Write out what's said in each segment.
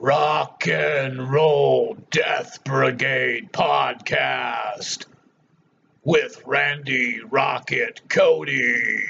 Rock and Roll Death Brigade podcast with Randy Rocket Cody.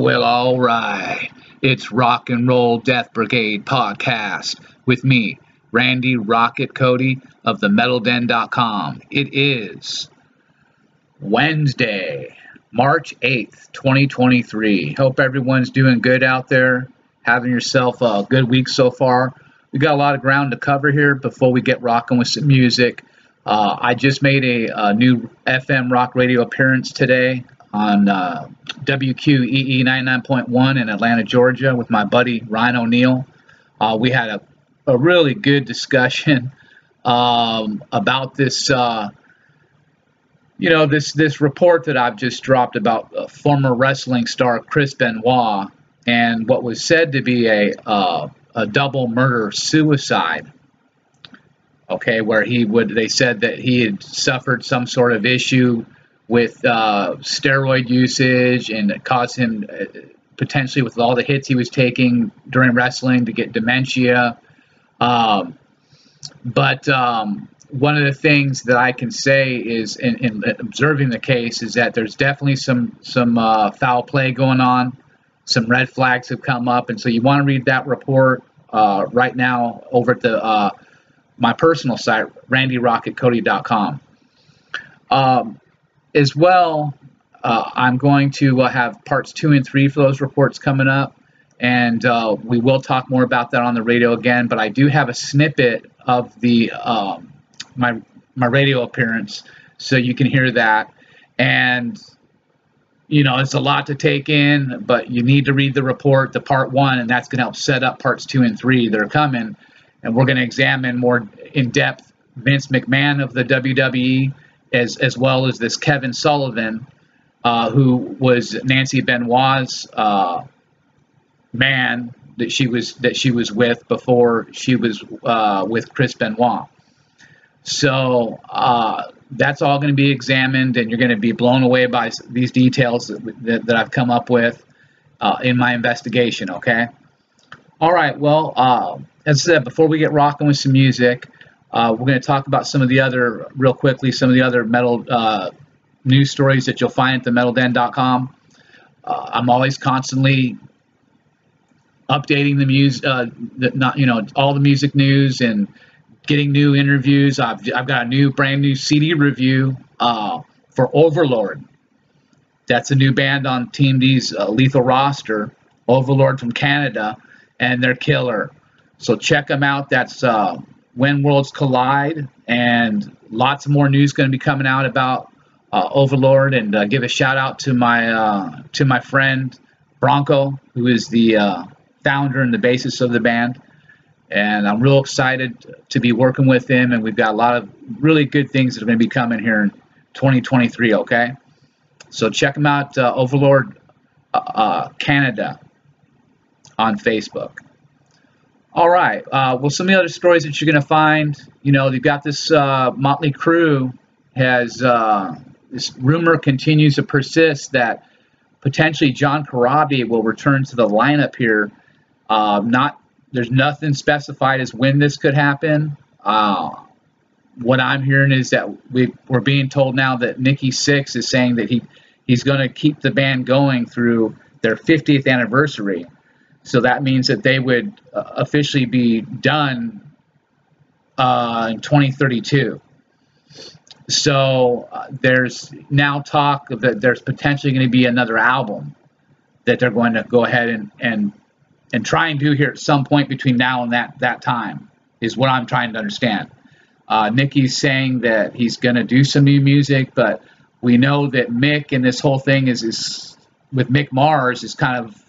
Well, all right. It's Rock and Roll Death Brigade podcast with me, Randy Rocket Cody of the MetalDen.com. It is Wednesday, March 8th, 2023. Hope everyone's doing good out there, having yourself a good week so far. We got a lot of ground to cover here before we get rocking with some music. Uh, I just made a, a new FM rock radio appearance today on uh, WQEE 99.1 in Atlanta, Georgia, with my buddy Ryan O'Neill. Uh, we had a, a really good discussion um, about this, uh, you know, this this report that I've just dropped about uh, former wrestling star Chris Benoit and what was said to be a uh, a double murder suicide. Okay, where he would they said that he had suffered some sort of issue with uh, steroid usage and it caused him uh, potentially with all the hits he was taking during wrestling to get dementia. Um, but um, one of the things that I can say is in, in, observing the case is that there's definitely some some uh, foul play going on. Some red flags have come up, and so you want to read that report uh, right now over at the uh, my personal site, randyrocketcody.com. Um, as well, uh, I'm going to uh, have parts two and three for those reports coming up, and uh, we will talk more about that on the radio again. But I do have a snippet of the um, my my radio appearance, so you can hear that. And you know, it's a lot to take in, but you need to read the report, the part one, and that's going to help set up parts two and three that are coming. And we're going to examine more in depth Vince McMahon of the WWE as as well as this Kevin Sullivan, uh, who was Nancy Benoit's uh, man that she was that she was with before she was uh, with Chris Benoit. So uh, that's all going to be examined, and you're going to be blown away by these details that, that, I've come up with uh, in my investigation. Okay. All right. Well, uh, as I said, before we get rocking with some music. Uh, we're going to talk about some of the other, real quickly, some of the other metal uh, news stories that you'll find at the metalden.com. Uh, I'm always constantly updating the music, uh, not you know, all the music news and getting new interviews. I've I've got a new, brand new CD review uh, for Overlord. That's a new band on Team D's uh, Lethal roster. Overlord from Canada, and they're killer. So check them out. That's When Worlds Collide, and lots more news going to be coming out about uh, Overlord. And uh, give a shout out to my uh, to my friend Bronco, who is the uh, founder and the basis of the band. And I'm real excited to be working with him. And we've got a lot of really good things that are going to be coming here in 2023. Okay, so check them out, uh, Overlord Canada on Facebook. All right. Uh, well, some of the other stories that you're going to find, you know, you've got this uh, Motley Crue has uh, this rumor continues to persist that potentially John Corabi will return to the lineup here. Uh, not there's nothing specified as when this could happen. Uh, what I'm hearing is that we we're being told now that Nikki Sixx is saying that he he's going to keep the band going through their 50th anniversary. So that means that they would uh, officially be done uh, in 2032. So uh, there's now talk that there's potentially going to be another album that they're going to go ahead and, and and try and do here at some point between now and that that time is what I'm trying to understand. Uh, Nikki's saying that he's going to do some new music, but we know that Mick and this whole thing is is with Mick Mars is kind of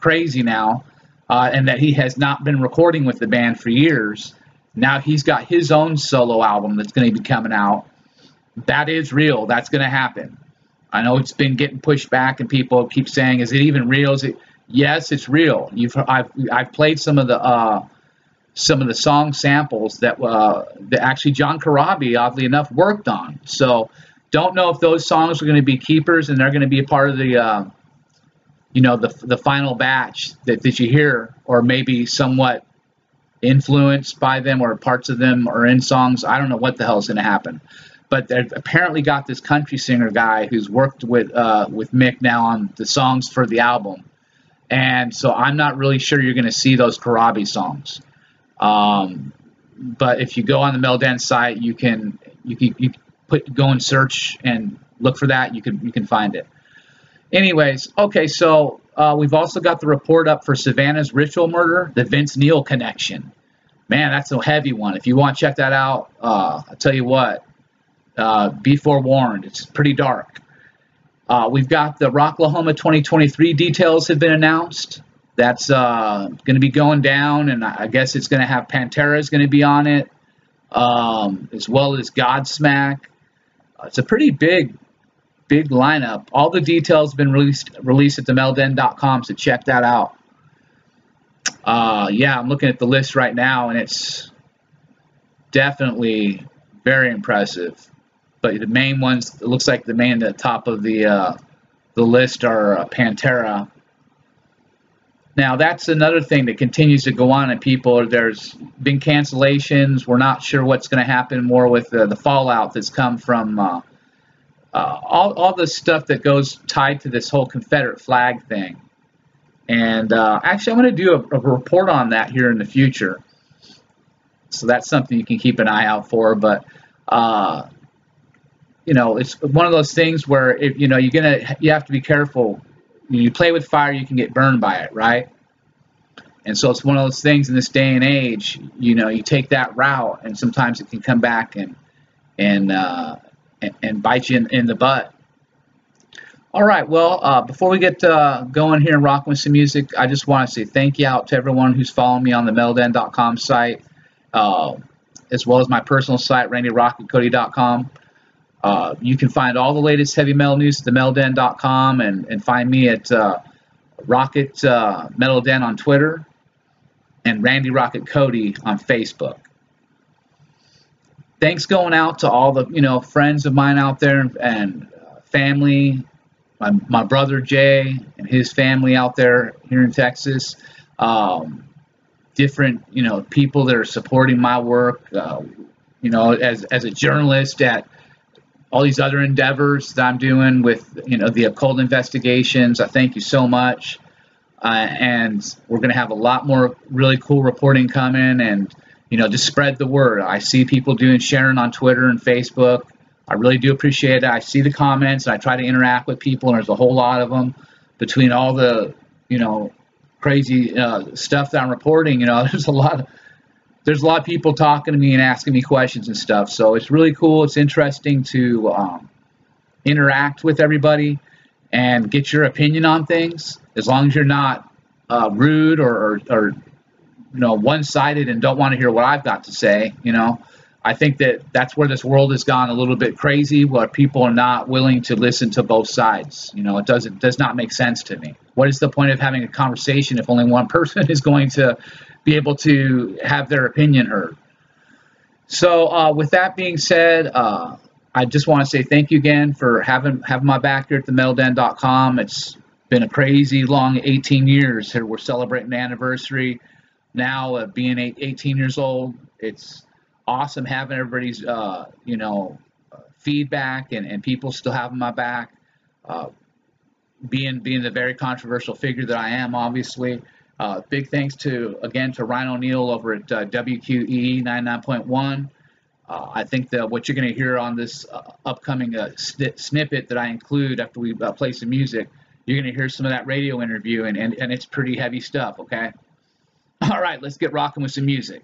crazy now, uh, and that he has not been recording with the band for years. Now he's got his own solo album that's going to be coming out. That is real. That's going to happen. I know it's been getting pushed back, and people keep saying, "Is it even real?" Is it? Yes, it's real. You've I've I've played some of the uh, some of the song samples that uh, that actually John Corabi, oddly enough, worked on. So don't know if those songs are going to be keepers and they're going to be a part of the uh, you know the the final batch that, that you hear or maybe somewhat influenced by them or parts of them or in songs i don't know what the hell is going to happen. But they've apparently got this country singer guy who's worked with uh, with mick now on the songs for the album. And so i'm not really sure you're going to see those corabi songs. Um, but if you go on the metalden site you can you can you put go and search and look for that. You can you can find it Anyways, okay, so uh, we've also got the report up for Savannah's ritual murder, the Vince Neil connection. Man, that's a heavy one. If you want to check that out, uh, I'll tell you what, uh, be forewarned. It's pretty dark. Uh, we've got the Rocklahoma 2023 details have been announced. That's uh, going to be going down, and I guess it's going to have Pantera is going to be on it, um, as well as Godsmack. Uh, it's a pretty big big lineup. All the details have been released released at themetalden.com, so check that out. Uh, yeah, I'm looking at the list right now, and it's definitely very impressive. But the main ones, it looks like the main at the top of the uh, the list are uh, Pantera. Now that's another thing that continues to go on, and people there's been cancellations. We're not sure what's going to happen more with the, the fallout that's come from uh, all, all the stuff that goes tied to this whole Confederate flag thing. And uh, actually, I'm going to do a, a, report on that here in the future. So that's something you can keep an eye out for. But uh, you know, it's one of those things where if you know you're gonna, you have to be careful. When you play with fire, you can get burned by it, right? And so it's one of those things in this day and age. You know, you take that route, and sometimes it can come back and and uh, and, bite you in, in, the butt. All right, well, uh, before we get uh, going here and rocking with some music, I just want to say thank you out to everyone who's following me on the metalden.com site, uh, as well as my personal site, randyrocketcody.com. Uh, you can find all the latest heavy metal news at themetalden.com and, and find me at uh, Rocket uh, Metal Den on Twitter and Randy Rocket Cody on Facebook thanks going out to all the you know friends of mine out there and uh, family. My, my brother jay and his family out there here in texas. Um, different you know people that are supporting my work uh, you know as, as a journalist at all these other endeavors that i'm doing with you know the occult investigations. I thank you so much. Uh, and we're going to have a lot more really cool reporting coming and you know, just spread the word. I see people doing sharing on Twitter and Facebook. I really do appreciate it. I see the comments. And I try to interact with people, and there's a whole lot of them between all the, you know, crazy uh, stuff that I'm reporting. You know, there's a lot of there's a lot of people talking to me and asking me questions and stuff. So it's really cool. It's interesting to um, interact with everybody and get your opinion on things. As long as you're not uh, rude or, or, or you know one-sided and don't want to hear what I've got to say, you know. I think that that's where this world has gone a little bit crazy, where people are not willing to listen to both sides. You know, it doesn't does not make sense to me. What is the point of having a conversation if only one person is going to be able to have their opinion heard? So, uh, with that being said, uh, I just want to say thank you again for having having my back here at the metalden.com. It's been a crazy long 18 years here. We're celebrating the anniversary now being 18 years old. It's awesome having everybody's uh, you know feedback and, and people still having my back. Uh, being being the very controversial figure that I am, obviously. Uh, big thanks to again to Ryan O'Neill over at uh, WQEE 99.1. Uh, I think that what you're going to hear on this uh, upcoming uh, sn- snippet that I include after we uh, play some music, you're going to hear some of that radio interview, and, and, and it's pretty heavy stuff, okay? All right, let's get rocking with some music.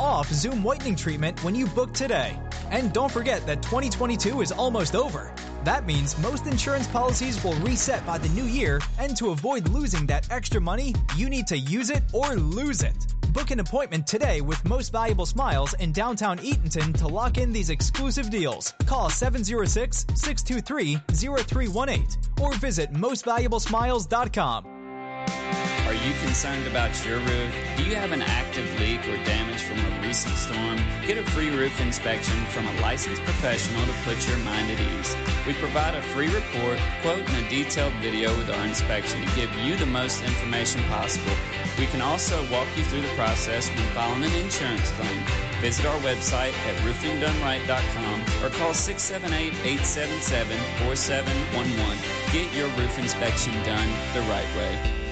Off Zoom whitening treatment when you book today. And don't forget that 2022 is almost over. That means most insurance policies will reset by the new year, and to avoid losing that extra money, you need to use it or lose it. Book an appointment today with Most Valuable Smiles in downtown Eatonton to lock in these exclusive deals. Call 706 623 0318 or visit mostvaluablesmiles.com. Are you concerned about your roof? Do you have an active leak or damage from a recent storm? Get a free roof inspection from a licensed professional to put your mind at ease. We provide a free report, quote, and a detailed video with our inspection to give you the most information possible. We can also walk you through the process when filing an insurance claim. Visit our website at roofingdoneright.com or call 678 877 4711. Get your roof inspection done the right way.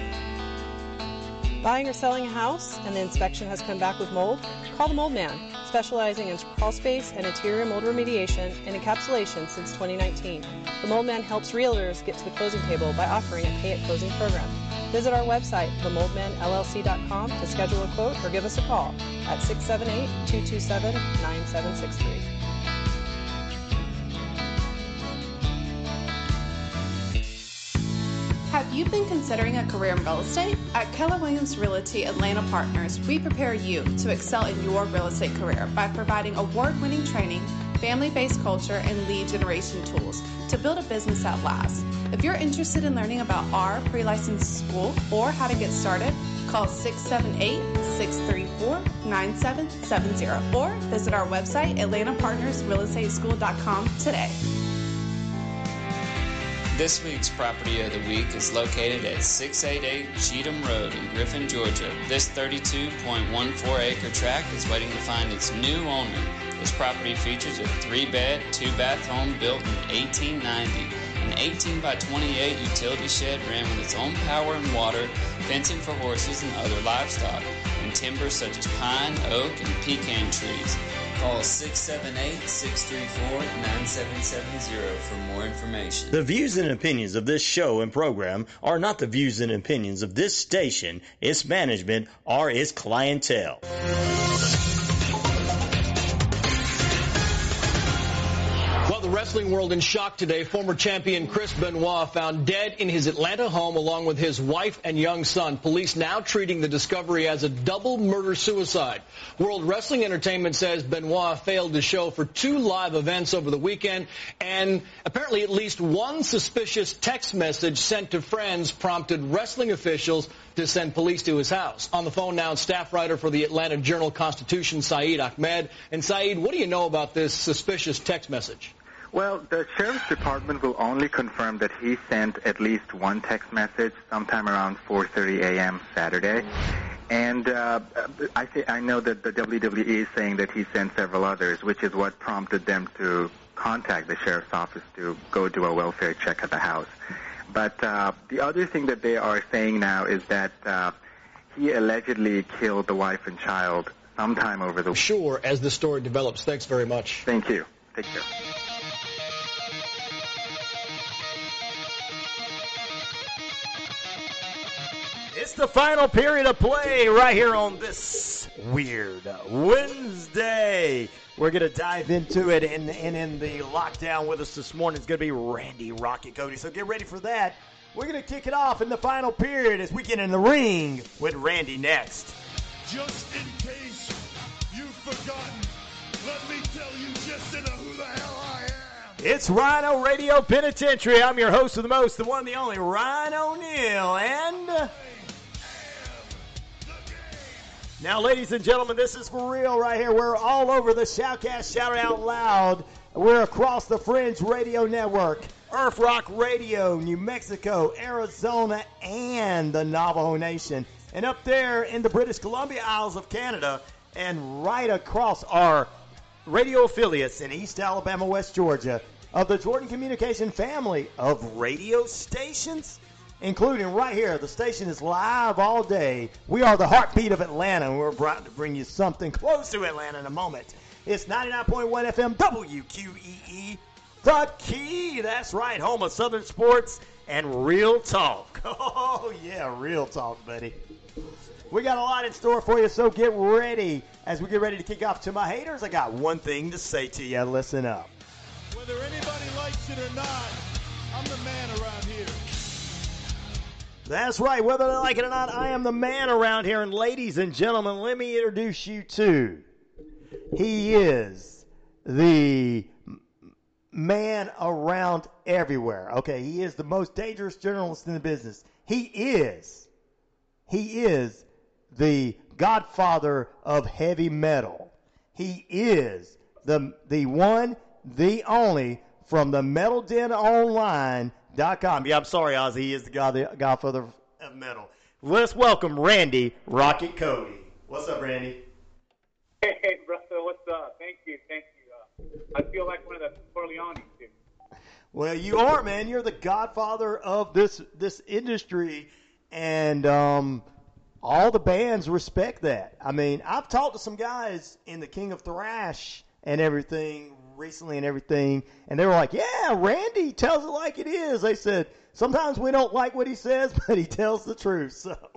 Buying or selling a house and the inspection has come back with mold? Call the Mold Man, specializing in crawl space and interior mold remediation and encapsulation since 2019. The Mold Man helps realtors get to the closing table by offering a pay at closing program. Visit our website, themoldmanllc.com, to schedule a quote or give us a call at 678 227 9763. Have you been considering a career in real estate? At Keller Williams Realty Atlanta Partners, we prepare you to excel in your real estate career by providing award winning training, family based culture, and lead generation tools to build a business that lasts. If you're interested in learning about our pre licensed school or how to get started, call 678 634 9770 or visit our website, AtlantaPartnersRealEstateSchool.com today. This week's property of the week is located at 688 Cheatham Road in Griffin, Georgia. This 32.14 acre tract is waiting to find its new owner. This property features a three bed, two bath home built in 1890, an 18 by 28 utility shed ran with its own power and water, fencing for horses and other livestock, and timber such as pine, oak, and pecan trees. Call 678-634-9770 for more information. The views and opinions of this show and program are not the views and opinions of this station, its management, or its clientele. Wrestling world in shock today. Former champion Chris Benoit found dead in his Atlanta home along with his wife and young son. Police now treating the discovery as a double murder suicide. World Wrestling Entertainment says Benoit failed to show for two live events over the weekend and apparently at least one suspicious text message sent to friends prompted wrestling officials to send police to his house. On the phone now, staff writer for the Atlanta Journal-Constitution, Saeed Ahmed. And Saeed, what do you know about this suspicious text message? Well, the sheriff's department will only confirm that he sent at least one text message sometime around 4:30 a.m. Saturday, and uh, I th- I know that the WWE is saying that he sent several others, which is what prompted them to contact the sheriff's office to go do a welfare check at the house. But uh, the other thing that they are saying now is that uh, he allegedly killed the wife and child sometime over the. Sure, as the story develops. Thanks very much. Thank you. Take care. It's the final period of play right here on this weird Wednesday. We're going to dive into it, and, and in the lockdown with us this morning is going to be Randy Rocket Cody. So get ready for that. We're going to kick it off in the final period as we get in the ring with Randy next. Just in case you've forgotten, let me tell you just in a who the hell I am. It's Rhino Radio Penitentiary. I'm your host of the most, the one, the only, Ryan O'Neill. And now, ladies and gentlemen, this is for real right here. We're all over the Shoutcast, Shout Out Loud. We're across the Fringe Radio Network, Earth Rock Radio, New Mexico, Arizona, and the Navajo Nation. And up there in the British Columbia Isles of Canada, and right across our radio affiliates in East Alabama, West Georgia, of the Jordan Communication family of radio stations, including right here. The station is live all day. We are the heartbeat of Atlanta, and we're proud to bring you something close to Atlanta in a moment. It's 99.1 FM WQEE, The Key. That's right, home of Southern Sports and real talk. Oh, yeah, real talk, buddy. We got a lot in store for you, so get ready. As we get ready to kick off to my haters, I got one thing to say to you. Listen up. Whether anybody likes it or not, I'm the man around here. That's right. Whether they like it or not, I am the man around here. And ladies and gentlemen, let me introduce you to. He is the man around everywhere. Okay, he is the most dangerous journalist in the business. He is. He is the godfather of heavy metal. He is the the one, the only from the Metal Den Online.com. Yeah, I'm sorry, Ozzy. He is the god, the godfather of metal. Let's welcome Randy Rocket Cody. What's up, Randy? Hey, hey, Russell, what's up? Thank you, thank you. Uh, I feel like one of the Corleones here. Well, you are, man. You're the godfather of this this industry, and um, all the bands respect that. I mean, I've talked to some guys in the King of Thrash and everything recently and everything, and they were like, "Yeah, Randy tells it like it is." They said sometimes we don't like what he says, but he tells the truth. So.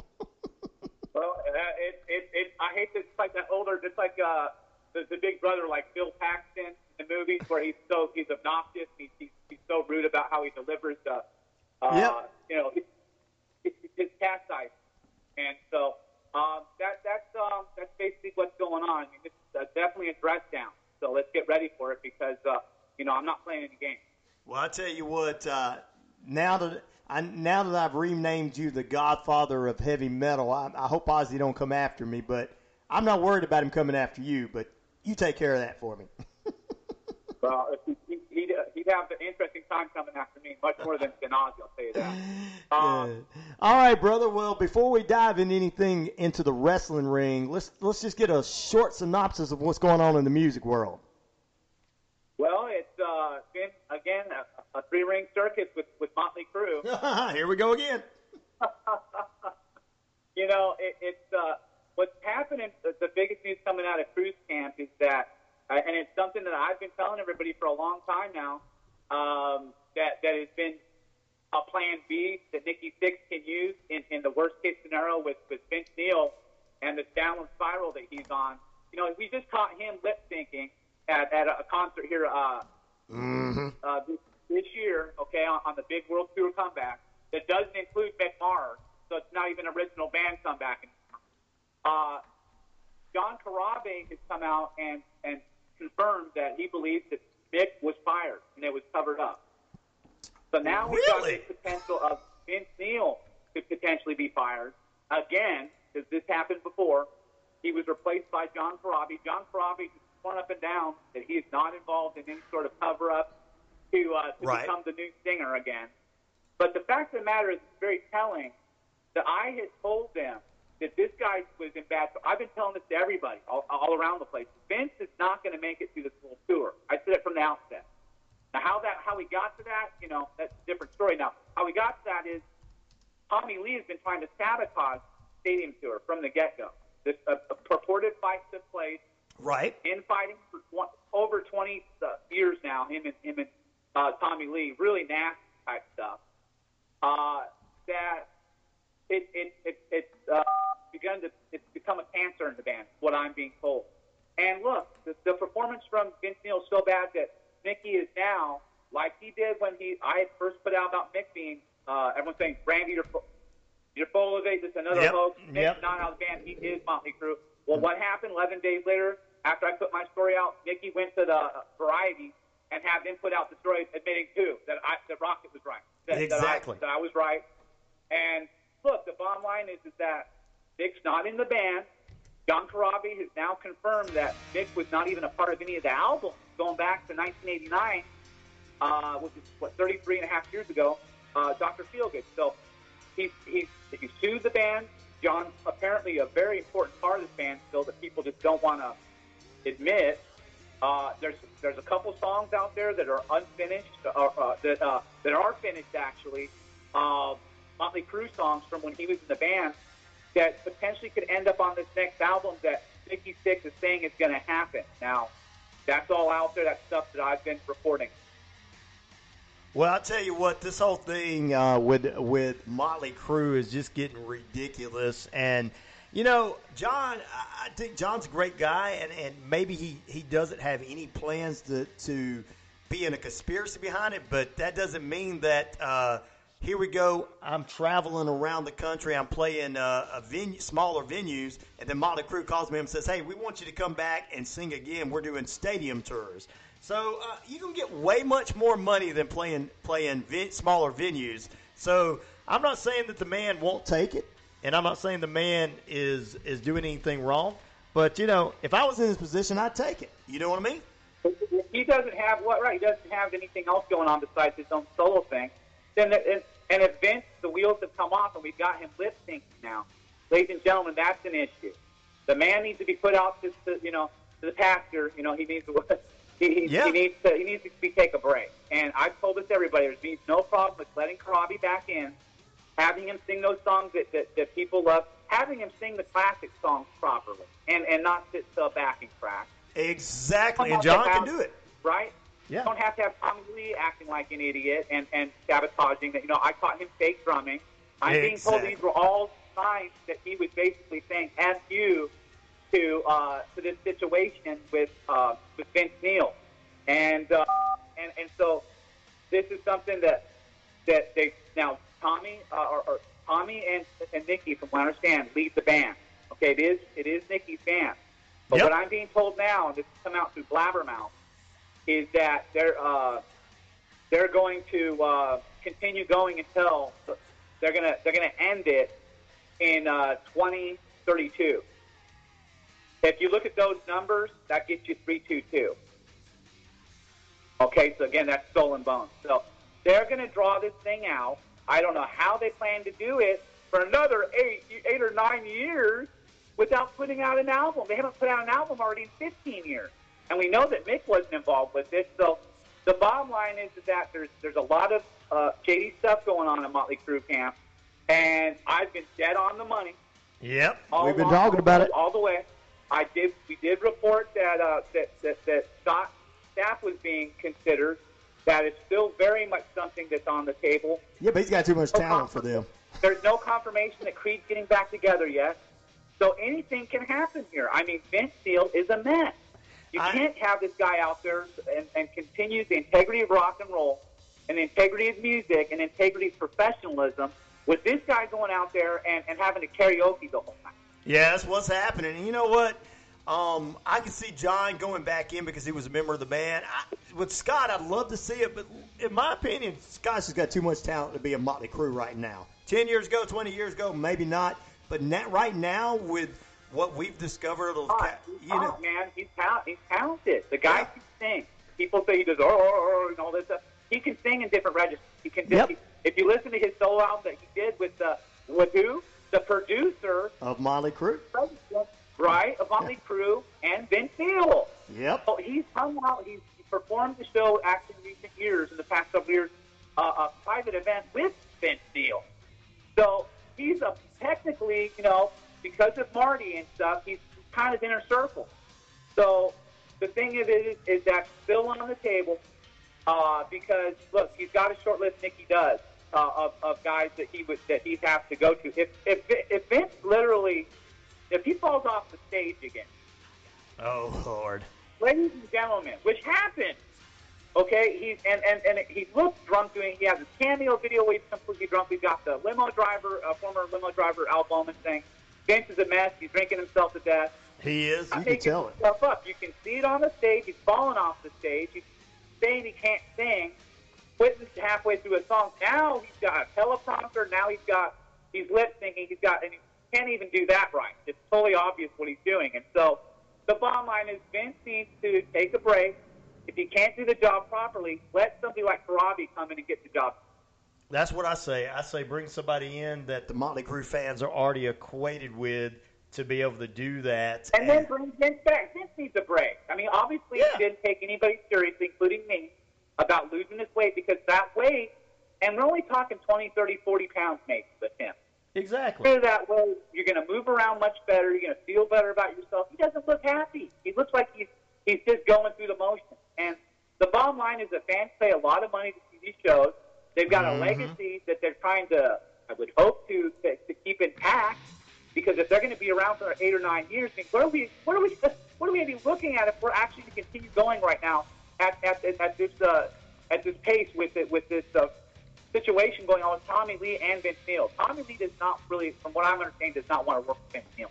Well, uh, it, it, it, I hate to, it's like that older, just like uh, the, the big brother, like Bill Paxton in the movies, where he's so he's obnoxious, he's, he's, he's so rude about how he delivers the, uh, Yep. you know, his, his, his chastise. And so um, that that's um, that's basically what's going on. I mean, it's uh, definitely a dress down. So let's get ready for it because uh, you know I'm not playing any games. Well, I tell you what. Uh, now that I now that I've renamed you the Godfather of heavy metal, I, I hope Ozzy don't come after me. But I'm not worried about him coming after you. But you take care of that for me. Well, if he, he, he'd, he'd have an interesting time coming after me, much more than, Ozzy, I'll tell you that. Um. All right, brother. Well, before we dive into anything into the wrestling ring, let's let's just get a short synopsis of what's going on in the music world. Well, it's uh, been again a, a three-ring circus with with Motley Crue. Here we go again. you know, it, it's uh, what's happening. The, the biggest news coming out of Crue's Camp is that, uh, and it's something that I've been telling everybody for a long time now. Um, that that has been a plan B that Nikki Sixx can use in, in the worst case scenario with with Vince Neil and this downward spiral that he's on. You know, we just caught him lip syncing at, at a concert here uh, Mm-hmm. uh, this, this year, okay, on, on the big World Tour comeback that doesn't include Mick Mars, so it's not even original band comeback. Uh, John Corabi has come out and, and confirmed that he believes that Mick was fired and it was covered up. So now we've got the potential of Vince Neil could potentially be fired again, because this happened before. He was replaced by John Corabi. John has sworn up and down that he is not involved in any sort of cover up to, uh, to Right. become the new singer again. But the fact of the matter is, it's very telling that I had told them that this guy was in bad. So I've been telling this to everybody all, all around the place. Vince is not going to make it through this whole tour. I said it from the outset. Now, how that how we got to that, you know, that's a different story. Now, how we got to that is Tommy Lee has been trying to sabotage Stadium Tour from the get go. This a, a purported fight took place Right. infighting for tw- over 20 uh, years now. Him and him and uh, Tommy Lee, really nasty type stuff. Uh, that it it it it's uh, begun to it's become a cancer in the band. What I'm being told. And look, the, the performance from Vince Neil is so bad that Mickey is now like he did when he I had first put out about Mick being uh, everyone's saying Randy you're you're full of it. It's another Yep, hoax. Mick's yep. not out of the band. He is Motley Crue. Well, what happened 11 days later after I put my story out? Mickey went to the uh, Variety and had them put out the story admitting too that I that Rocket was right. That, Exactly. That I, that I was right. And look, the bottom line is is that Mick's not in the band. John Corabi has now confirmed that Mick was not even a part of any of the albums going back to 1989, uh, which is what 33 and a half years ago. Uh, Dr. Feelgood. So he's he's he sued the band. John's apparently a very important part of this band still that people just don't want to admit. Uh, there's there's a couple songs out there that are unfinished, uh, uh, that uh, that are finished actually. Uh, Motley Crue songs from when he was in the band that potentially could end up on this next album that Nikki Sixx is saying is going to happen. Now, that's all out there. That's stuff that I've been reporting. Well, I'll tell you what, this whole thing uh, with with Motley Crue is just getting ridiculous. And you know, John, I think John's a great guy, and, and maybe he, he doesn't have any plans to to be in a conspiracy behind it. But that doesn't mean that. Uh, here we go. I'm traveling around the country. I'm playing uh, a venue, smaller venues, and then Motley Crue calls me and says, "Hey, we want you to come back and sing again. We're doing stadium tours." So uh, you can get way much more money than playing playing vi- smaller venues. So I'm not saying that the man won't take it, and I'm not saying the man is is doing anything wrong. But you know, if I was in his position, I'd take it. You know what I mean? He doesn't have what right. He doesn't have anything else going on besides his own solo thing. Then and, and if Vince, the wheels have come off, and we've got him lip syncing now, ladies and gentlemen, that's an issue. The man needs to be put out to, to you know to the pasture. You know he needs to he, Yeah. he needs to he needs to be take a break. And I've told this to everybody. There's no problem with letting Corabi back in, having him sing those songs that, that, that people love, having him sing the classic songs properly, and and not sit a backing track. Exactly, and John can do it. Right? Yeah. You don't have to have Tommy Lee acting like an idiot and, and sabotaging that. You know, I caught him fake drumming. I'm being told these were all signs that he was basically saying "f you" to uh, to this situation with uh, with Vince Neil, and uh, and and so this is something that that they now Tommy uh, or, or Tommy and and Nikki, from what I understand, lead the band. Okay, it is it is Nikki's band. But Yep. what I'm being told now, and this has come out through Blabbermouth, is that they're uh, they're going to uh, continue going until they're gonna they're gonna end it in uh, 2032. If you look at those numbers, that gets you 322. Okay, so again, that's Skull and Bones. So they're going to draw this thing out. I don't know how they plan to do it for another eight, eight or nine years without putting out an album. They haven't put out an album already in 15 years, and we know that Mick wasn't involved with this. So the bottom line is that there's there's a lot of uh, shady stuff going on at Motley Crue camp, and I've been dead on the money Yep, all we've been along, talking about it. all the way. I did. We did report that uh, that, that that Scott Stapp was being considered. That is still very much something that's on the table. Yeah, but he's got too much talent for them. There's no confirmation that Creed's getting back together yet. So anything can happen here. I mean, Vince Steele is a mess. You I- can't have this guy out there and, and continue the integrity of rock and roll and the integrity of music and integrity of professionalism with this guy going out there and, and having to karaoke the whole time. Yeah, that's what's happening. And you know what? Um, I can see John going back in because he was a member of the band. I, with Scott, I'd love to see it, but in my opinion, Scott's just got too much talent to be a Motley Crue right now. Ten years ago, twenty years ago, maybe not. But right now, with what we've discovered, of, Oh, ca- he's you know, hot, man. He's, ta- he's talented. The guy Yeah. can sing. People say he does oh, oh, oh and all this stuff. He can sing in different registers. He can. Yep. he- if you listen to his solo album that he did with the with who the producer, of Motley Crue. right, of Motley Crue and Vince Neil. Yep. So he's hung out. He's performed the show actually in recent years, in the past couple years, uh, a private event with Vince Neil. So he's a technically, you know, because of Marty and stuff, he's kind of inner circle. So the thing of it is, is that's still on the table uh, because look, he's got a short list. Nikki does uh, of, of guys that he would that he'd have to go to. If if if Vince literally, if he falls off the stage again, Oh Lord. ladies and gentlemen, which happened. Okay, he's and and and he looks drunk doing. He has a cameo video where he's completely drunk. We've got the limo driver, uh, former limo driver Al Bowman saying Vince is a mess. He's drinking himself to death. He is. I'm You can tell it. stuff up. You can see it on the stage. He's falling off the stage. He's saying he can't sing. Quitting halfway through a song. Now he's got a teleprompter. Now he's got he's lip syncing. He's got and he can't even do that right. It's totally obvious what he's doing. And so the bottom line is Vince needs to take a break. If he can't do the job properly, let somebody like Corabi come in and get the job. That's what I say. I say bring somebody in that the Motley Crue fans are already acquainted with to be able to do that. And then bring Vince back. Vince needs a break. I mean, obviously, Yeah. he didn't take anybody seriously, including me, about losing his weight because that weight, and we're only talking 20, 30, 40 pounds maybe with him. exactly. Through that way, you're going to move around much better. You're going to feel better about yourself. He doesn't look happy. He looks like he's he's just going through the motions. And the bottom line is that fans pay a lot of money to see these shows. They've got Mhm. a legacy that they're trying to, I would hope to, to, to keep intact. Because if they're going to be around for eight or nine years, I mean, what are we, what are we, what are we going to be looking at if we're actually to continue going right now at, at, at this, uh, at this pace with it, with this uh, situation going on with Tommy Lee and Vince Neil? Tommy Lee does not really, from what I'm understanding, does not want to work with Vince Neil.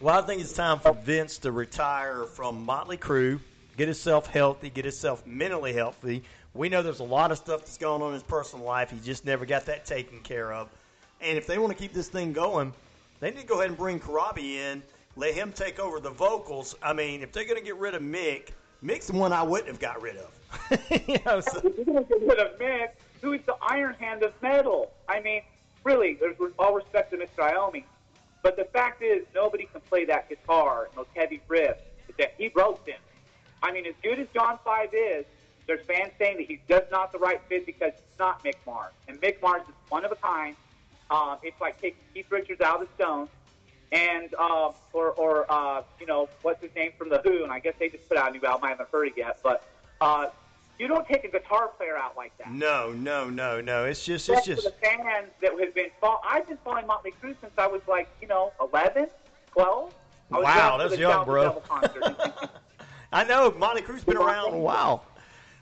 Well, I think it's time for Vince to retire from Motley Crue, get himself healthy, get himself mentally healthy. We know there's a lot of stuff that's going on in his personal life. He just never got that taken care of. And if they want to keep this thing going, they need to go ahead and bring Corabi in, let him take over the vocals. I mean, if they're going to get rid of Mick, Mick's the one I wouldn't have got rid of. you know, so, If you're going to get rid of Mick, who is the Iron Hand of metal? I mean, really, there's all respect to Mr. Iommi, but the fact is, nobody can play that guitar and those heavy riffs that he wrote them. I mean, as good as John Five is, there's fans saying that he's just not the right fit because he's not Mick Mars, and Mick Mars is one of a kind. Um, it's like taking Keith Richards out of the Stones, and uh, or or uh, you know what's his name from the Who, and I guess they just put out a new album. I haven't heard it yet, but uh, you don't take a guitar player out like that. no, no, no, no. It's just, it's Except just. for the fans that have been follow- I've been following Motley Crue since I was like, you know, 11, 12. Wow, that's young, bro. I know Motley Crue's been around a while.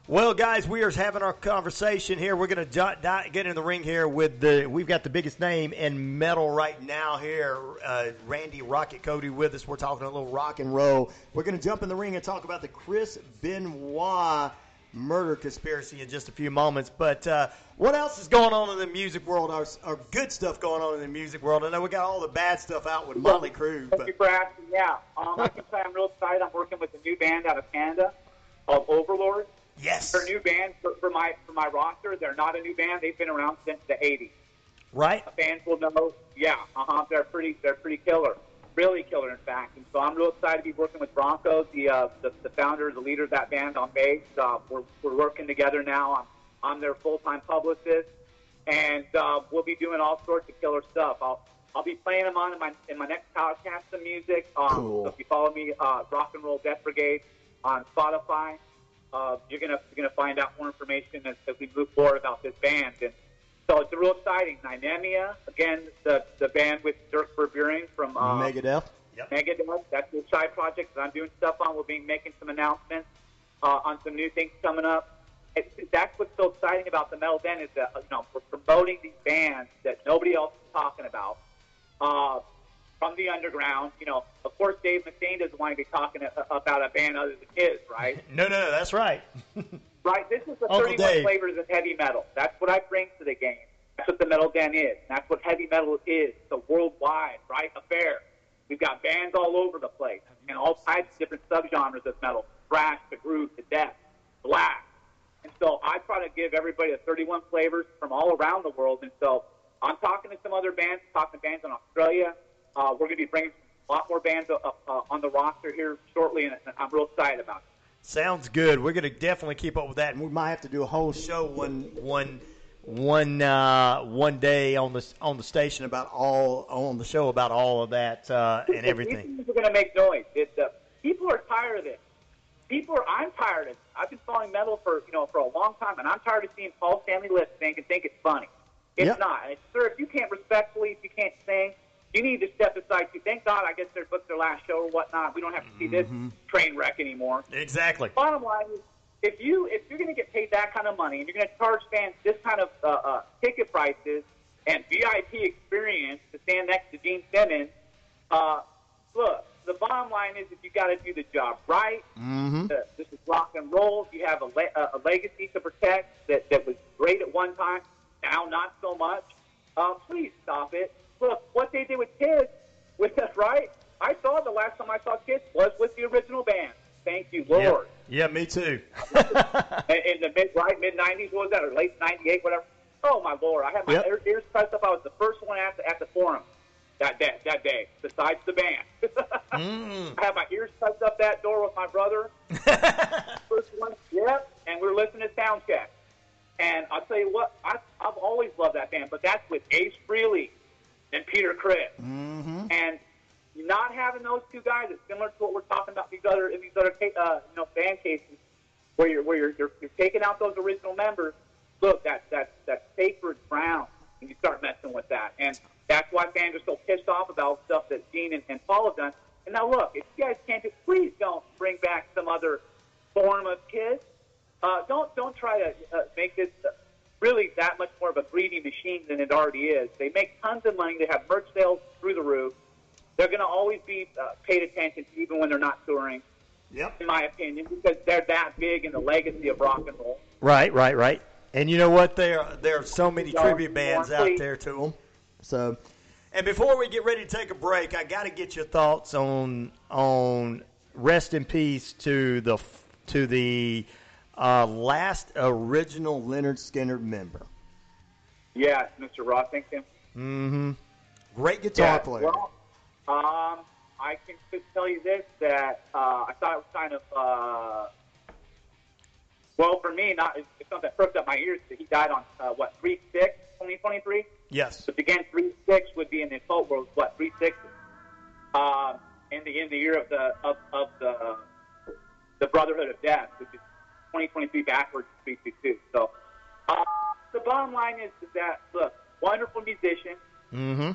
Well, guys, we are having our conversation here. We're going to get in the ring here with the. We've got the biggest name in metal right now here, uh, Randy Rocket Cody, with us. We're talking a little rock and roll. We're going to jump in the ring and talk about the Chris Benoit murder conspiracy in just a few moments. But uh, what else is going on in the music world? Our, our good stuff going on in the music world. I know we got all the bad stuff out with Motley Crue, Thank but you for asking. Yeah, um, I can say I'm real excited. I'm working with a new band out of Canada called Overlord. Yes, They're a new band for, for my for my roster. They're not a new band. They've been around since the 80s. right? fans will know. Yeah, uh huh. They're pretty. They're pretty killer. Really killer, in fact. And so I'm real excited to be working with Bronco, the uh, the, the founder, the leader of that band on bass. Uh, we're we're working together now. I'm I'm their full time publicist, and uh, we'll be doing all sorts of killer stuff. I'll I'll be playing them on in my in my next podcast of music. Um, Cool. So if you follow me, uh, Rock and Roll Death Brigade on Spotify, uh, you're gonna you're gonna find out more information as, as we move forward about this band. And so it's a real exciting. Nynemia, again, the the band with Dirk Verbeuren from uh, Megadeth. Yep. Megadeth. That's the side project that I'm doing stuff on. We'll be making some announcements uh, on some new things coming up. It, that's what's so exciting about the Metal band is that you know we're promoting these bands that nobody else is talking about uh, from the underground. You know, of course, Dave Mustaine doesn't want to be talking a, about a band other than his, right? No, no, no, that's right. Right. This is the Uncle 31 Dave. flavors of heavy metal. That's what I bring to the game. That's what the Metal Den is. That's what heavy metal is. It's a worldwide, right, affair. We've got bands all over the place and all types of different subgenres of metal. Thrash, to groove, to death, black. And so I try to give everybody the 31 flavors from all around the world. And so I'm talking to some other bands, talking to bands in Australia. Uh, we're going to be bringing a lot more bands uh, uh, on the roster here shortly, and I'm real excited about it. Sounds good. We're going to definitely keep up with that, and we might have to do a whole show one one one uh, one day on the on the station about all on the show about all of that uh, and everything. Are going to make noise. It, uh, people are tired of this. People are. I'm tired of it. I've been following metal for you know for a long time, and I'm tired of seeing Paul Stanley lip sync and think it's funny. It's Yep. not. And it's, sir, if you can't respectfully, if you can't sing, you need to step aside. too. Thank God, I guess they booked their last show or whatnot. We don't have to see this Mm-hmm. train wreck anymore. Exactly. Bottom line is, if you if you're going to get paid that kind of money and you're going to charge fans this kind of uh, uh, ticket prices and VIP experience to stand next to Gene Simmons, uh, look, the bottom line is that you got to do the job right. Mm-hmm. Uh, this is rock and roll. You have a, le- a legacy to protect that, that was great at one time, now not so much. Uh, please stop it. Look, what they did with Kiss, with us, right? I saw the last time I saw Kiss was with the original band. Thank you, Lord. Yeah, me too. In the mid right mid '90s, what was that, or late '98, whatever? Oh my Lord, I had my Yep. ears pressed up. I was the first one at the, at the forum that day. That day, besides the band. Mm. I had my ears tucked up that door with my brother. First one, yep. And we were listening to Soundcheck. And I'll tell you what, I, I've always loved that band, but that's with Ace Frehley and Peter Criss. Mm-hmm. And not having those two guys is similar to what we're talking about these other in these other uh, you know band cases where you're where you're, you're you're taking out those original members look, that that that sacred ground, and you start messing with that, and that's why fans are so pissed off about stuff that Gene and, and Paul have done. And now look, if you guys can't, do, please don't bring back some other form of Kiss. Uh, don't don't try to uh, make this uh, really that much more of a greedy machine than it already is. They make tons of money. They have merch sales through the roof. They're going to always be uh, paid attention to, even when they're not touring. Yep. In my opinion, because they're that big in the legacy of rock and roll. Right, right, right. And you know what? There, are, there are so many So, tribute bands out please. there to them. So, and before we get ready to take a break, I got to get your thoughts on on rest in peace to the to the uh, last original Lynyrd Skynyrd member. Yes, Mr. Rossington. Mm-hmm. Great guitar Yeah, player. Well, um, I can just tell you this that uh, I thought it was kind of uh, well for me. Not it's something that perked up my ears. That he died on uh, what three six 2023. yes. But again, three six would be in the occult world. What three six? Um, in the in the year of the of, of the the Brotherhood of Death, which is 2023 backwards to three two two. So uh, the bottom line is, is that look, wonderful musician, Mm-hmm.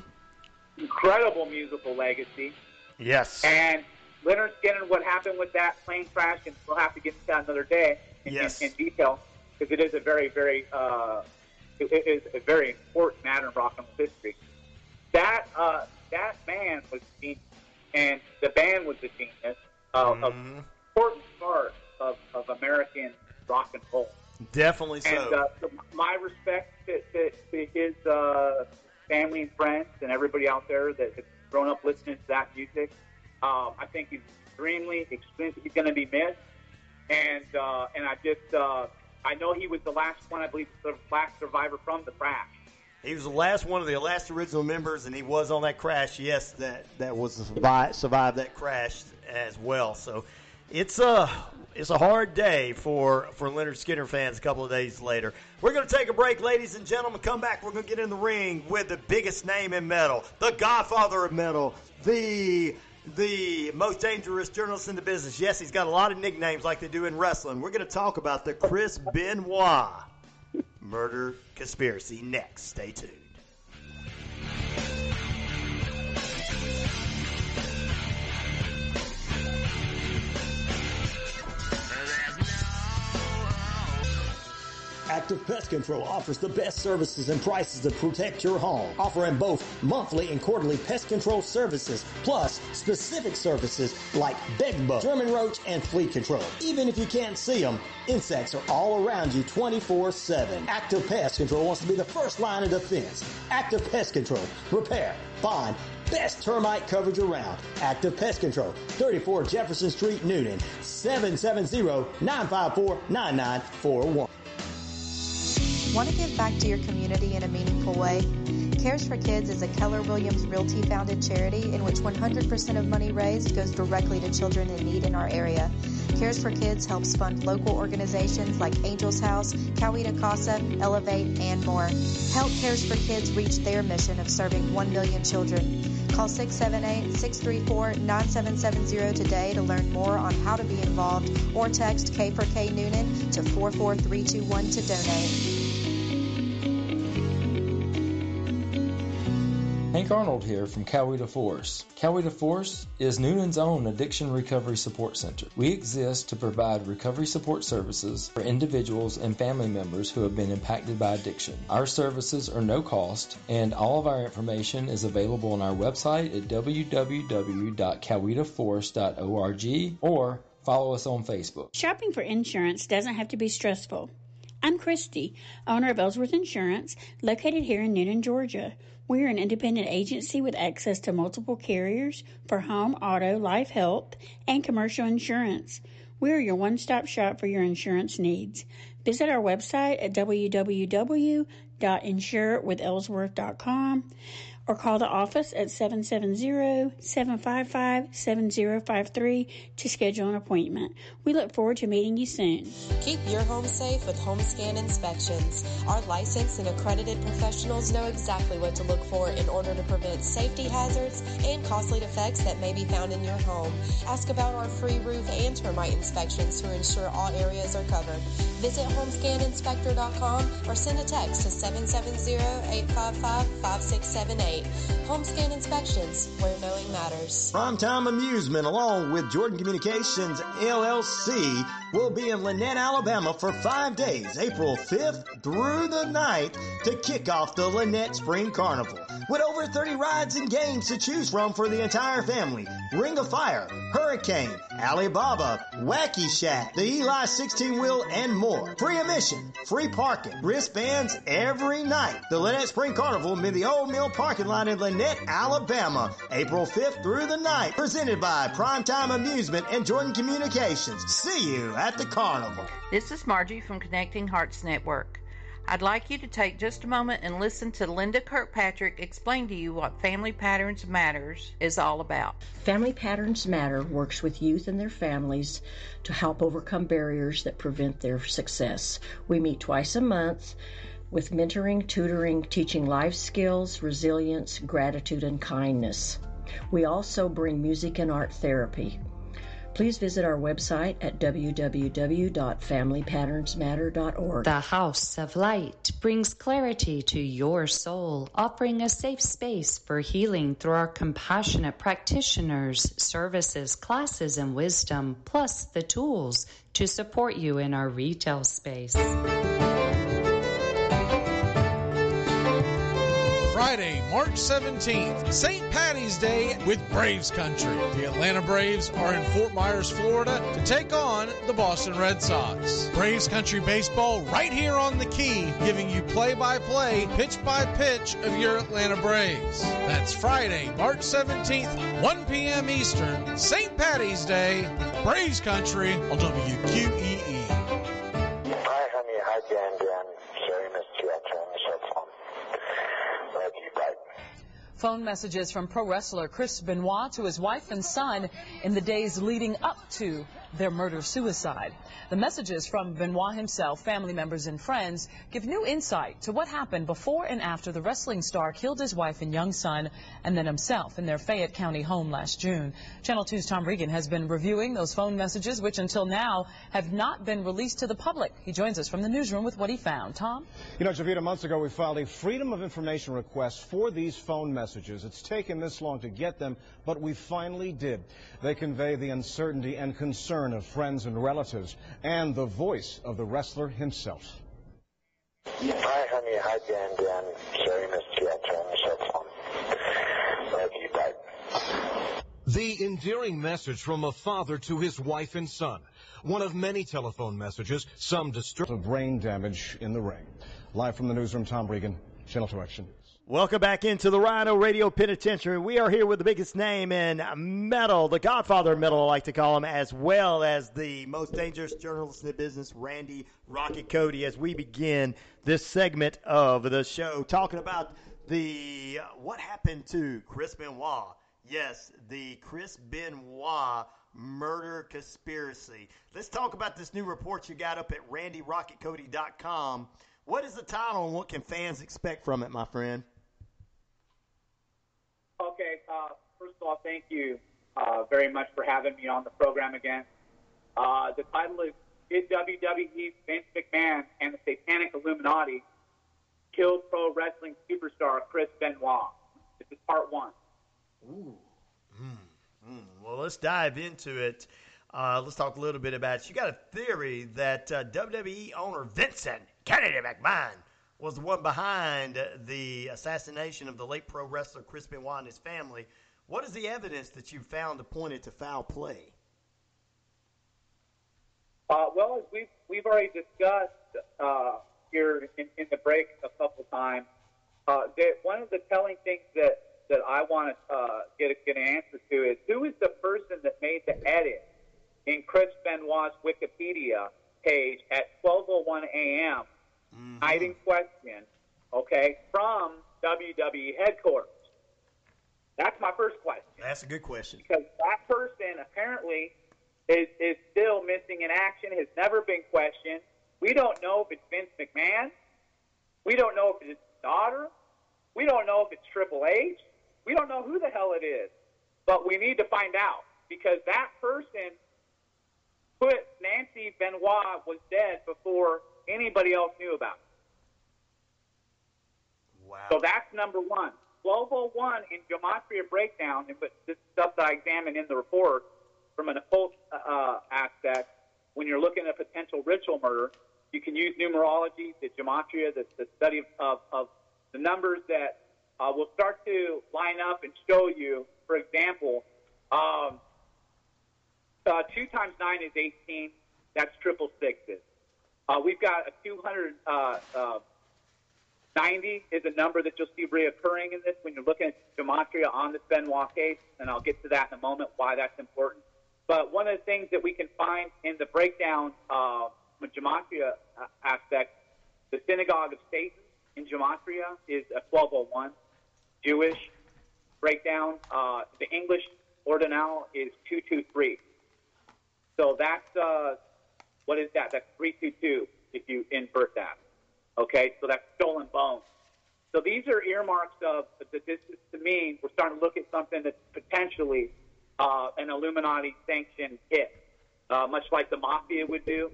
incredible musical legacy, Yes. and Lynyrd Skynyrd. What happened with that plane crash, and we'll have to get to that another day in, Yes. in, in detail because it is a very very uh, it, it is a very important matter in rock and roll history. That uh, that man was genius, and the band was the genius of Mm-hmm. of important part of, of American rock and roll. Definitely so. And uh, so my respect to, to, to his uh, family and friends and everybody out there that has grown up listening to that music. Um, I think he's extremely, extremely, he's going to be missed. And uh, and I just, uh, I know he was the last one, I believe, the last survivor from the crash. He was the last one of the last original members, and he was on that crash. Yes, that that was survived, survived that crash as well. So it's a it's a hard day for for Lynyrd Skynyrd fans. A couple of days later, we're going to take a break, ladies and gentlemen. Come back. We're going to get in the ring with the biggest name in metal, the Godfather of metal, the the most dangerous journalist in the business. Yes, he's got a lot of nicknames like they do in wrestling. We're going to talk about the Chris Benoit murder conspiracy next. Stay tuned. Active Pest Control offers the best services and prices to protect your home, offering both monthly and quarterly pest control services, plus specific services like bed bug, German roach, and flea control. Even if you can't see them, insects are all around you 24-7. Active Pest Control wants to be the first line of defense. Active Pest Control. Repair, find, best termite coverage around. Active Pest Control, 34 Jefferson Street, Newnan, 770-954-9941. Want to give back to your community in a meaningful way? Cares for Kids is a Keller Williams Realty founded charity in which 100% of money raised goes directly to children in need in our area. Cares for Kids helps fund local organizations like Angels House, Coweta Casa, Elevate, and more. Help Cares for Kids reach their mission of serving 1 million children. Call 678-634-9770 today to learn more on how to be involved or text K for K Newnan to 44321 to donate. Hank Arnold here from Coweta Force. Coweta Force is Newnan's own addiction recovery support center. We exist to provide recovery support services for individuals and family members who have been impacted by addiction. Our services are no cost, and all of our information is available on our website at www.cowetaforce.org or follow us on Facebook. Shopping for insurance doesn't have to be stressful. I'm Christy, owner of Ellsworth Insurance, located here in Newnan, Georgia. We're an independent agency with access to multiple carriers for home, auto, life, health, and commercial insurance. We're your one stop shop for your insurance needs. Visit our website at www.insurewithellsworth.com or call the office at 770-755-7053 to schedule an appointment. We look forward to meeting you soon. Keep your home safe with home scan inspections. Our licensed and accredited professionals know exactly what to look for in order to prevent safety hazards and costly defects that may be found in your home. Ask about our free roof and termite inspections to ensure all areas are covered. Visit homescaninspector.com or send a text to 770-855-5678. Homescan Inspections, where knowing matters. Primetime Amusement, along with Jordan Communications LLC, will be in Lanett, Alabama for five days, April 5th through the 9th, to kick off the Lanett Spring Carnival. With over 30 rides and games to choose from for the entire family, Ring of Fire, Hurricane, Alibaba, Wacky Shack, the Eli 16 wheel, and more. Free admission, free parking, wristbands every night. The Lanett Spring Carnival in the Old Mill parking lot in Lanett, Alabama, April 5th through the 9th. Presented by Primetime Amusement and Jordan Communications. See you at the carnival. This is Margie from Connecting Hearts Network. I'd like you to take just a moment and listen to Linda Kirkpatrick explain to you what Family Patterns Matters is all about. Family Patterns Matter works with youth and their families to help overcome barriers that prevent their success. We meet twice a month with mentoring, tutoring, teaching life skills, resilience, gratitude, and kindness. We also bring music and art therapy. Please visit our website at www.familypatternsmatter.org. The House of Light brings clarity to your soul, offering a safe space for healing through our compassionate practitioners, services, classes, and wisdom, plus the tools to support you in our retail space. Friday, March 17th, St. Patty's Day with Braves Country. The Atlanta Braves are in Fort Myers, Florida to take on the Boston Red Sox. Braves Country Baseball right here on the key, giving you play by play, pitch by pitch of your Atlanta Braves. That's Friday, March 17th, 1 p.m. Eastern, St. Patty's Day, Braves Country on WQEE. Phone messages from pro wrestler Chris Benoit to his wife and son in the days leading up to their murder suicide. The messages from Benoit himself, family members, and friends give new insight to what happened before and after the wrestling star killed his wife and young son and then himself in their Fayette County home last June. Channel 2's Tom Regan has been reviewing those phone messages, which until now have not been released to the public. He joins us from the newsroom with what he found. Tom? You know, Javita, months ago we filed a Freedom of Information request for these phone messages. It's taken this long to get them, but we finally did. They convey the uncertainty and concern of friends and relatives and the voice of the wrestler himself. Hi, honey. Hi, Dan. Dan. Sorry, missed you. I turned the cell phone. Love you. Bye. The endearing message from a father to his wife and son. One of many telephone messages, some disturbed. Of brain damage in the ring. Live from the newsroom, Tom Regan, Channel 2 Action. Welcome back into the Rhino Radio Penitentiary. We are here with the biggest name in metal, the Godfather of metal, I like to call him, as well as the most dangerous journalist in the business, Randy Rocket Cody, as we begin this segment of the show talking about the uh, what happened to Chris Benoit. Yes, the Chris Benoit murder conspiracy. Let's talk about this new report you got up at randyrocketcody.com. What is the title and what can fans expect from it, my friend? Uh, first of all, thank you uh, very much for having me on the program again. Uh, the title is Did WWE Vince McMahon and the Satanic Illuminati Kill Pro Wrestling Superstar Chris Benoit? This is part one. Ooh. Mm. Well, let's dive into it. Uh, let's talk a little bit about it. You got a theory that uh, WWE owner Vincent Kennedy McMahon was the one behind the assassination of the late pro wrestler Chris Benoit and his family. What is the evidence that you found to point it to foul play? Uh, well, as we've, we've already discussed uh, here in, in the break a couple of times, uh, that one of the telling things that, that I want to uh, get, get an answer to is who is the person that made the edit in Chris Benoit's Wikipedia page at 12:01 a.m. Mm-hmm. night in question, okay, from WWE headquarters. That's my first question. That's a good question. Because that person apparently is, is still missing in action, has never been questioned. We don't know if it's Vince McMahon. We don't know if it's his daughter. We don't know if it's Triple H. We don't know who the hell it is. But we need to find out because that person put Nancy Benoit was dead before anybody else knew about. Wow. So that's number one. 1201 in gematria breakdown, and but this stuff that I examined in the report from an occult uh, aspect, when you're looking at potential ritual murder, you can use numerology, the gematria, the, the study of, of, of the numbers that uh, will start to line up and show you, for example, um, uh, 2 times 9 is 18. That's triple sixes. Uh, we've got a 200, uh, uh, 90 is a number that you'll see reoccurring in this when you're looking at gematria on the Benoit case, and I'll get to that in a moment, why that's important. But one of the things that we can find in the breakdown uh, from gematria uh, aspect, the synagogue of Satan in gematria is a 1201. Jewish breakdown, uh, the English ordinal is 223. So that's, uh, what is that? That's 322 if you invert that. Okay, so that's Skull and Bones. So these are earmarks of that this is to me, we're starting to look at something that's potentially uh, an Illuminati sanctioned hit, uh, much like the mafia would do.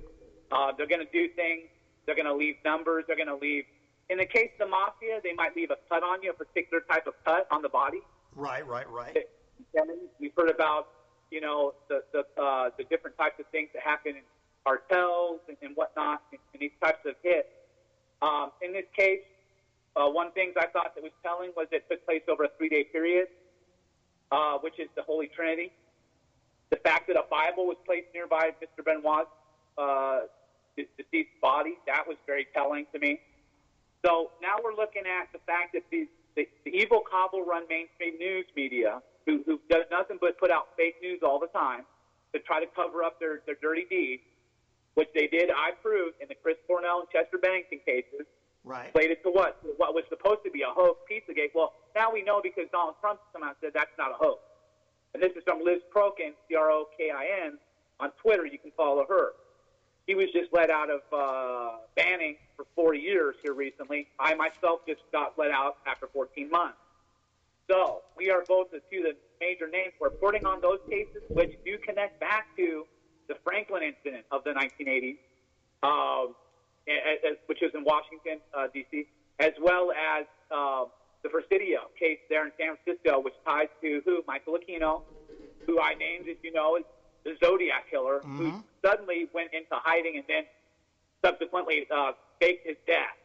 Uh, they're going to do things. They're going to leave numbers. They're going to leave. In the case of the mafia, they might leave a cut on you, a particular type of cut on the body. Right, right, right. We've heard about, you know, the the, uh, the different types of things that happen in cartels and, and whatnot, and, and these types of hits. Um, in this case, uh, one thing I thought that was telling was it took place over a three-day period, uh, which is the Holy Trinity. The fact that a Bible was placed nearby Mr. Benoit's uh, deceased body, that was very telling to me. So now we're looking at the fact that the, the, the evil Kabul run mainstream news media, who, who does nothing but put out fake news all the time to try to cover up their, their dirty deeds, which they did, I proved, in the Chris Cornell and Chester Bennington cases, Right. played it to what? What was supposed to be a hoax, Pizzagate. Well, now we know because Donald Trump and said that's not a hoax. And this is from Liz Crokin, C-R-O-K-I-N, on Twitter. You can follow her. He was just let out of uh, banning for 40 years here recently. I myself just got let out after 14 months. So we are both the two the major names reporting on those cases, which do connect back to the Franklin incident of the 1980s, um, which was in Washington, uh, D.C., as well as uh, the Presidio case there in San Francisco, which ties to who? Michael Aquino, who I named, as you know, as the Zodiac killer, who suddenly went into hiding and then subsequently uh, faked his death.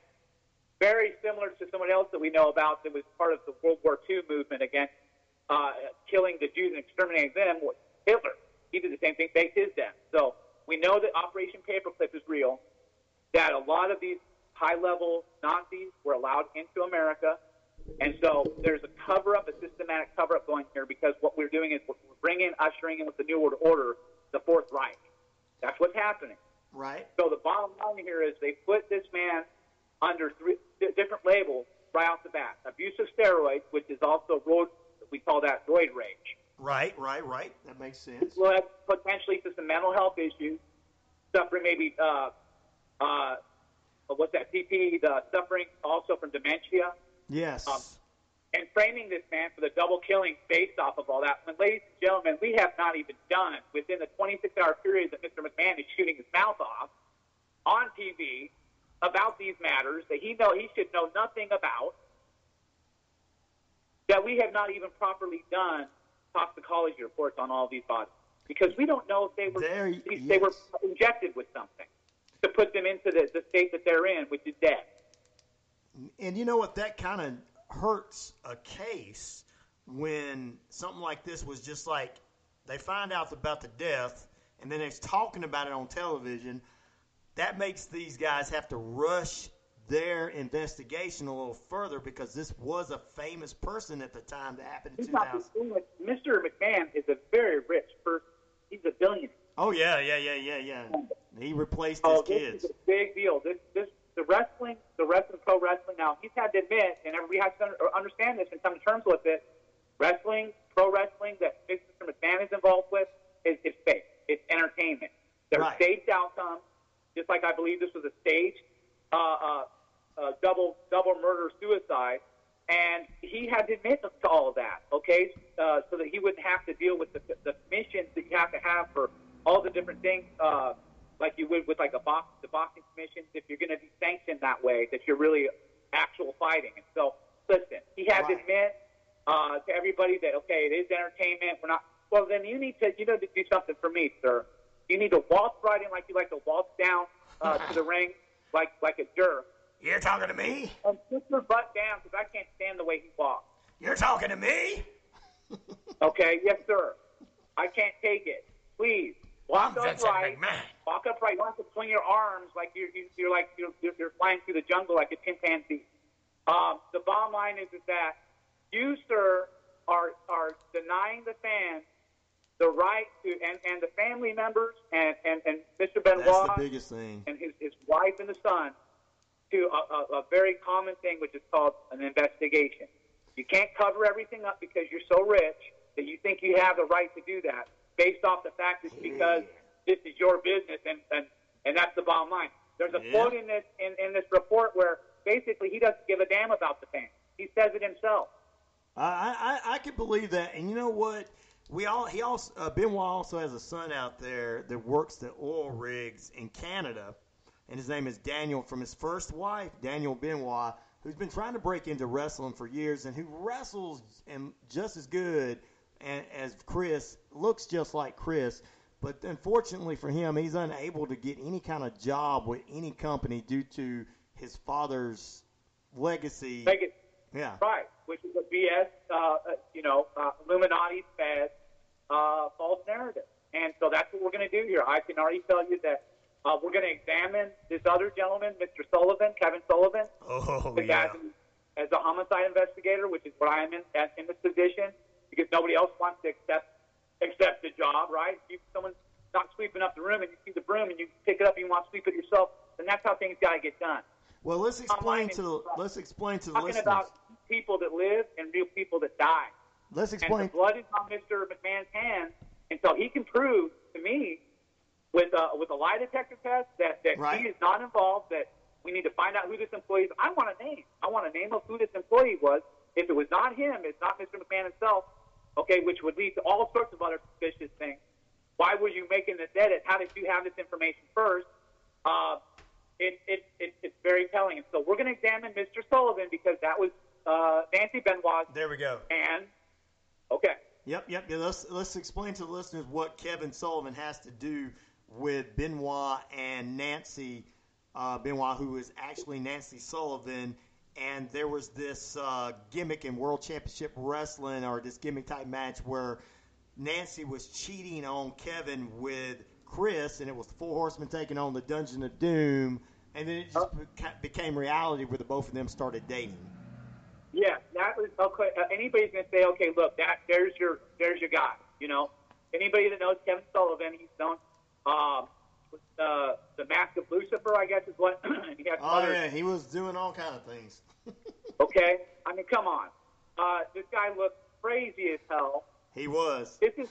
Very similar to someone else that we know about that was part of the World War II movement against uh, killing the Jews and exterminating them was Hitler. He did the same thing, faked his death. So we know that Operation Paperclip is real, that a lot of these high-level Nazis were allowed into America, and so there's a cover-up, a systematic cover-up going here because what we're doing is we're bringing, ushering in with the New World Order, the Fourth Reich. That's what's happening. Right. So the bottom line here is they put this man under three different labels right off the bat. Abuse of steroids, which is also roid, we call that roid rage. Right, right, right. That makes sense. Led potentially to some mental health issues, suffering maybe, uh, uh, what's that, PP, the suffering also from dementia. Yes. Um, and framing this man for the double killing based off of all that. And ladies and gentlemen, we have not even done within the 26 hour period that Mr. McMahon is shooting his mouth off on TV about these matters that he know he should know nothing about. That we have not even properly done toxicology reports on all these bodies because we don't know if they were if they were injected with something to put them into the, the state that they're in, which is dead. And you know what? That kind of hurts a case when something like this was just like they find out about the death and then it's talking about it on television. That makes these guys have to rush their investigation a little further because this was a famous person at the time that happened in 2000. Mr. McMahon is a very rich person. He's a billionaire. Oh yeah, yeah, yeah, yeah, yeah. He replaced his Oh, this kids. is a big deal. This, this, the wrestling, the wrestling, pro wrestling. Now he's had to admit, and we have to understand this and come to terms with it. Wrestling, pro wrestling that Mr. McMahon is involved with is, is fake. It's entertainment. They're Right. staged outcomes, just like I believe this was a staged uh, uh, uh, double double murder suicide. And he had to admit to all of that, okay, uh, so that he wouldn't have to deal with the, the missions that you have to have for all the different things, uh, like you would with like a box, the boxing commissions, if you're going to be sanctioned that way, that you're really actual fighting. And so, listen, he had to admit uh, to everybody that okay, it is entertainment. We're not. Well, then you need to you know to do something for me, sir. You need to waltz right in like you like to waltz down uh, to the ring like like a jerk. You're talking to me? And put your butt down because I can't stand the way he walks. You're talking to me? Okay, yes, sir. I can't take it. Please walk I'm upright. Walk upright. You don't have to swing your arms like you're you- you're like you're, you're, you're flying through the jungle like a chimpanzee. Um, the bottom line is is that you, sir, are are denying the fans the right to and, and the family members and, and, and Mr. Benoit That's the biggest thing. and his, his wife and the son to a, a, a very common thing, which is called an investigation. You can't cover everything up because you're so rich that you think you have the right to do that based off the fact it's because this is your business and, and, and that's the bottom line. There's a Yeah. quote in this in, in this report where basically he doesn't give a damn about the fans. He says it himself. I, I I can believe that, and you know what? We all he also uh, Benoit also has a son out there that works the oil rigs in Canada, and his name is Daniel from his first wife, Daniel Benoit, who's been trying to break into wrestling for years and who wrestles and just as good and, as Chris, looks just like Chris. But unfortunately for him, he's unable to get any kind of job with any company due to his father's legacy. Yeah. right, which is a BS, uh, uh, you know, uh, Illuminati fed uh, false narrative. And so that's what we're going to do here. I can already tell you that uh, we're going to examine this other gentleman, Mr. Sullivan, Kevin Sullivan, Oh, the guy as a homicide investigator, which is what I am in, at- in this position, because nobody else wants to accept accept the job, right? If someone's not sweeping up the room and you see the broom and you pick it up and you want to sweep it yourself, then that's how things got to get done. Well, let's explain to the let's explain to the Talking listeners. about people that live and real people that die. Let's explain. And the blood is on Mr. McMahon's hands and so he can prove to me with uh, with a lie detector test that, that Right. he is not involved, that we need to find out who this employee is. I want a name. I want a name of who this employee was. If it was not him, it's not Mr. McMahon himself, okay, which would lead to all sorts of other suspicious things. Why were you making this edit? How did you have this information first? Uh, it, it, it, it's very telling. And so we're going to examine Mr. Sullivan because that was uh, Nancy Benoit's There we go. and okay. Yep, yep. Yeah, let's let's explain to the listeners what Kevin Sullivan has to do with Benoit and Nancy uh, Benoit, who is actually Nancy Sullivan. And there was this uh, gimmick in World Championship Wrestling, or this gimmick type match where Nancy was cheating on Kevin with Chris, and it was the Four Horsemen taking on the Dungeon of Doom. And then it just beca- became reality where the both of them started dating. Yeah, that was okay. Uh, anybody's gonna say, okay, look, that there's your there's your guy. You know, anybody that knows Kevin Sullivan, he's known um, uh, the Mask of Lucifer, I guess is what. he has Oh yeah, he was doing all kind of things. Okay, I mean, come on. Uh, this guy looked crazy as hell. He was. This is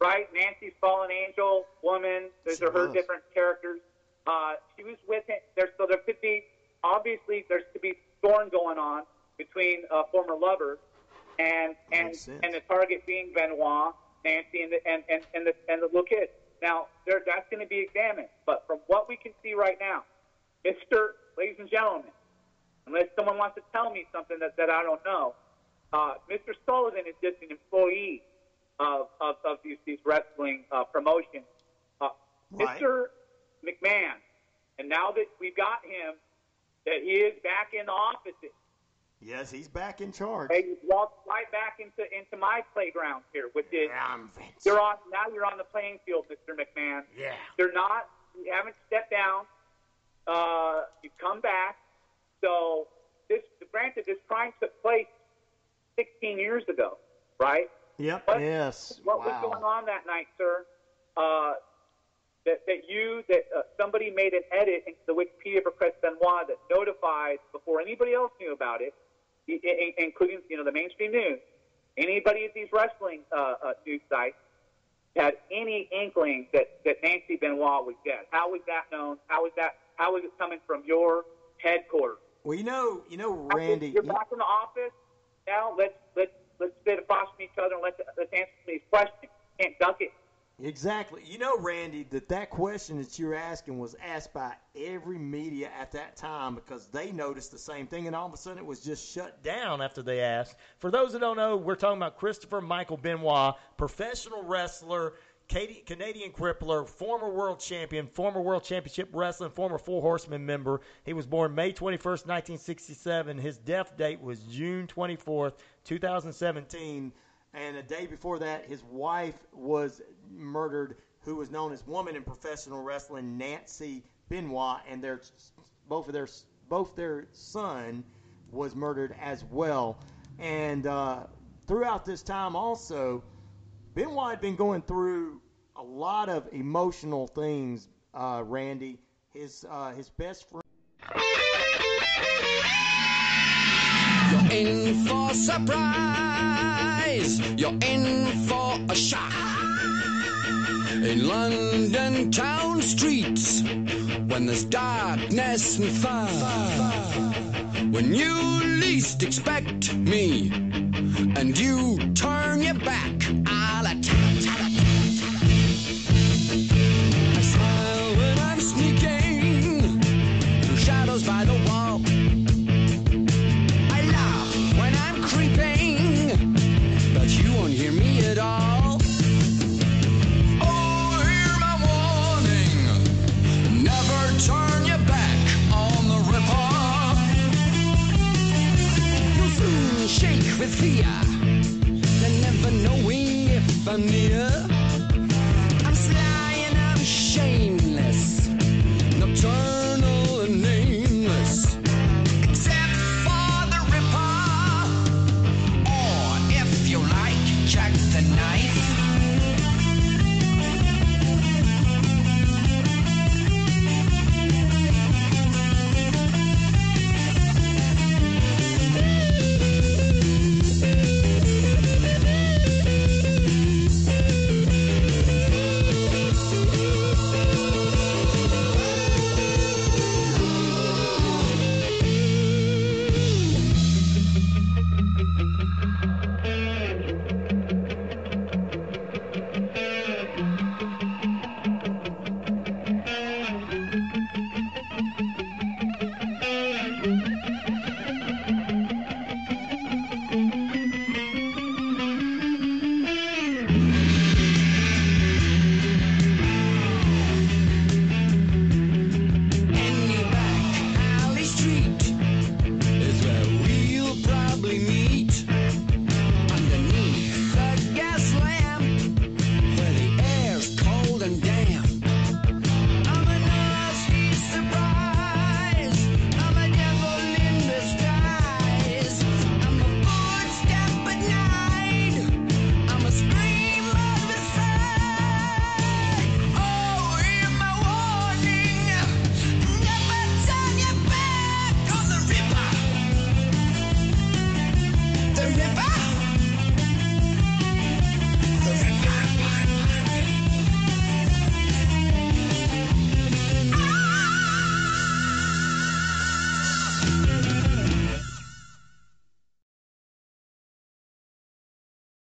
right. Nancy's fallen angel woman. Those She are her was. different characters. Uh, she was with him. There, so there could be obviously there's to be storm going on between uh, former lovers, and and and the target being Benoit, Nancy, and the and and, and the and the little kid. Now there, that's going to be examined. But from what we can see right now, Mister, ladies and gentlemen, unless someone wants to tell me something that, that I don't know, uh, Mr. Sullivan is just an employee of, of, of these, these wrestling uh, promotions. Uh, Right. Mr. McMahon, and now that we've got him, that he is back in the office, Yes, he's back in charge. hey, you walked right back into into my playground here, which is I'm Vince. you're on now. You're on the playing field, Mr. McMahon. Yeah. You're not. You haven't stepped down. Uh, you've come back. So this, granted, this crime took place 16 years ago, right? Yep. What- yes. What wow. was going on that night, sir? Uh, that, that you, that uh, somebody made an edit into the Wikipedia for Chris Benoit that notified before anybody else knew about it, including you know the mainstream news, anybody at these wrestling uh, uh, news sites had any inkling that, that Nancy Benoit was dead. How was that known? How was that? How was it coming from your headquarters? Well, you know, you know, Randy. You're back in the office now. Let's let's let's sit across from each other and let's let's answer these questions. Can't duck it. Exactly. You know, Randy, that that question that you're asking was asked by every media at that time because they noticed the same thing, and all of a sudden it was just shut down after they asked. For those that don't know, we're talking about Christopher Michael Benoit, professional wrestler. Canadian crippler, former world champion, former world championship wrestling, former Four Horsemen member. He was born May 21st, 1967. His death date was June 24th, 2017. And a day before that, his wife was murdered, who was known as Woman in Professional Wrestling, Nancy Benoit, and their both of their both their son was murdered as well. And uh, throughout this time, also, Benoit had been going through a lot of emotional things. Uh, Randy, his uh, his best friend. You're in for surprise. You're in for a shock. In London town streets, when there's darkness and fire, when you least expect me, and you turn your back, with fear, then never knowing if I'm near.